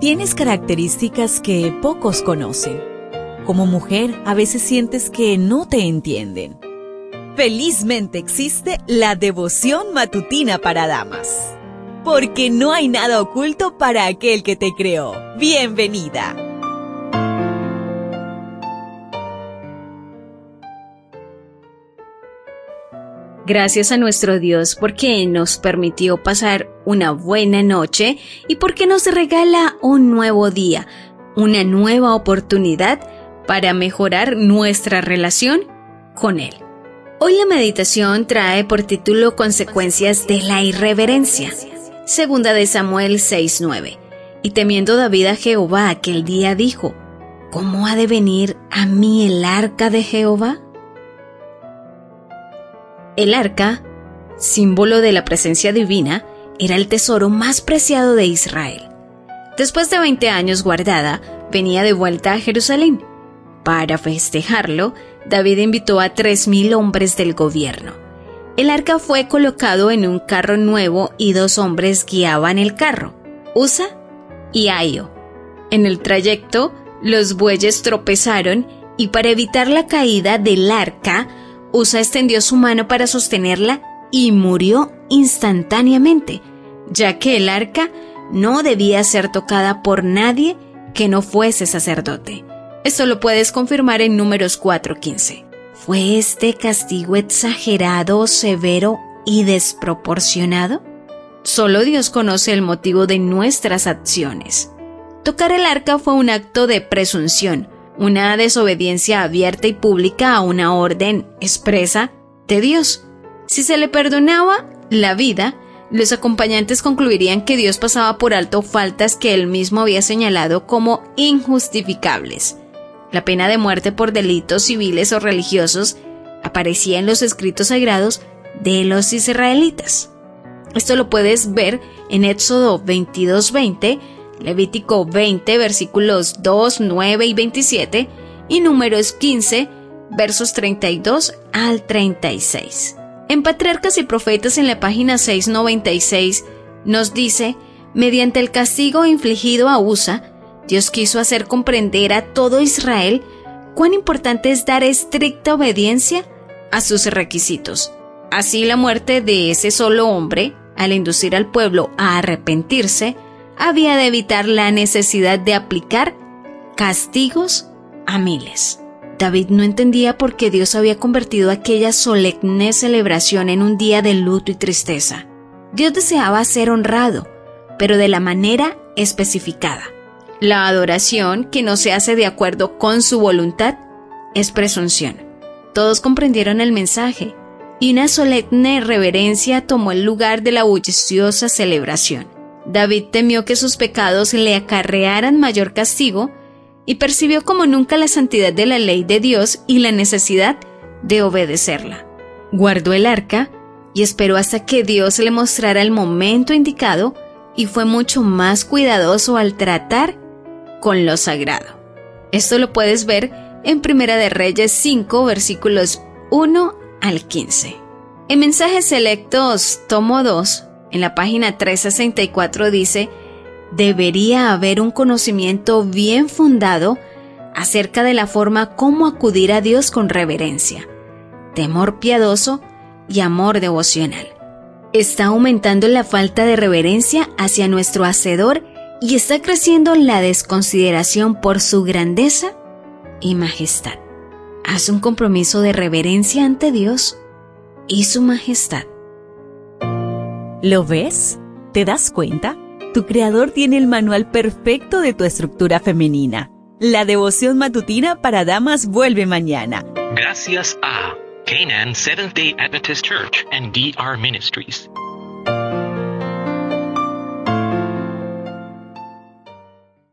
Tienes características que pocos conocen. Como mujer, a veces sientes que no te entienden. Felizmente existe la devoción matutina para damas. Porque no hay nada oculto para aquel que te creó. Bienvenida. Gracias a nuestro Dios porque nos permitió pasar una buena noche y porque nos regala un nuevo día, una nueva oportunidad para mejorar nuestra relación con Él. Hoy la meditación trae por título Consecuencias de la irreverencia. Segunda de Samuel 6:9. Y temiendo David a Jehová aquel día dijo, ¿Cómo ha de venir a mí el arca de Jehová? El arca, símbolo de la presencia divina, era el tesoro más preciado de Israel. Después de 20 años guardada, venía de vuelta a Jerusalén. Para festejarlo, David invitó a 3.000 hombres del gobierno. El arca fue colocado en un carro nuevo y dos hombres guiaban el carro, Usa y Aio. En el trayecto, los bueyes tropezaron y para evitar la caída del arca, Usa extendió su mano para sostenerla y murió instantáneamente, ya que el arca no debía ser tocada por nadie que no fuese sacerdote. Esto lo puedes confirmar en números 4.15. ¿Fue este castigo exagerado, severo y desproporcionado? Solo Dios conoce el motivo de nuestras acciones. Tocar el arca fue un acto de presunción, una desobediencia abierta y pública a una orden expresa de Dios. Si se le perdonaba la vida, los acompañantes concluirían que Dios pasaba por alto faltas que él mismo había señalado como injustificables. La pena de muerte por delitos civiles o religiosos aparecía en los escritos sagrados de los israelitas. Esto lo puedes ver en Éxodo 22:20, Levítico 20, versículos 2, 9 y 27, y Números 15, versos 32 al 36. En Patriarcas y Profetas en la página 696 nos dice, mediante el castigo infligido a Usa, Dios quiso hacer comprender a todo Israel cuán importante es dar estricta obediencia a sus requisitos. Así la muerte de ese solo hombre, al inducir al pueblo a arrepentirse, había de evitar la necesidad de aplicar castigos a miles. David no entendía por qué Dios había convertido aquella solemne celebración en un día de luto y tristeza. Dios deseaba ser honrado, pero de la manera especificada. La adoración que no se hace de acuerdo con su voluntad es presunción. Todos comprendieron el mensaje y una solemne reverencia tomó el lugar de la bulliciosa celebración. David temió que sus pecados le acarrearan mayor castigo y percibió como nunca la santidad de la ley de Dios y la necesidad de obedecerla. Guardó el arca y esperó hasta que Dios le mostrara el momento indicado y fue mucho más cuidadoso al tratar con lo sagrado. Esto lo puedes ver en Primera de Reyes 5 versículos 1 al 15. En Mensajes Selectos, tomo 2, en la página 364 dice, debería haber un conocimiento bien fundado acerca de la forma cómo acudir a Dios con reverencia, temor piadoso y amor devocional. Está aumentando la falta de reverencia hacia nuestro Hacedor y está creciendo la desconsideración por su grandeza y majestad. Haz un compromiso de reverencia ante Dios y su majestad. ¿Lo ves? ¿Te das cuenta? Tu creador tiene el manual perfecto de tu estructura femenina. La devoción matutina para damas vuelve mañana. Gracias a Canaan Seventh Day Adventist Church and DR Ministries.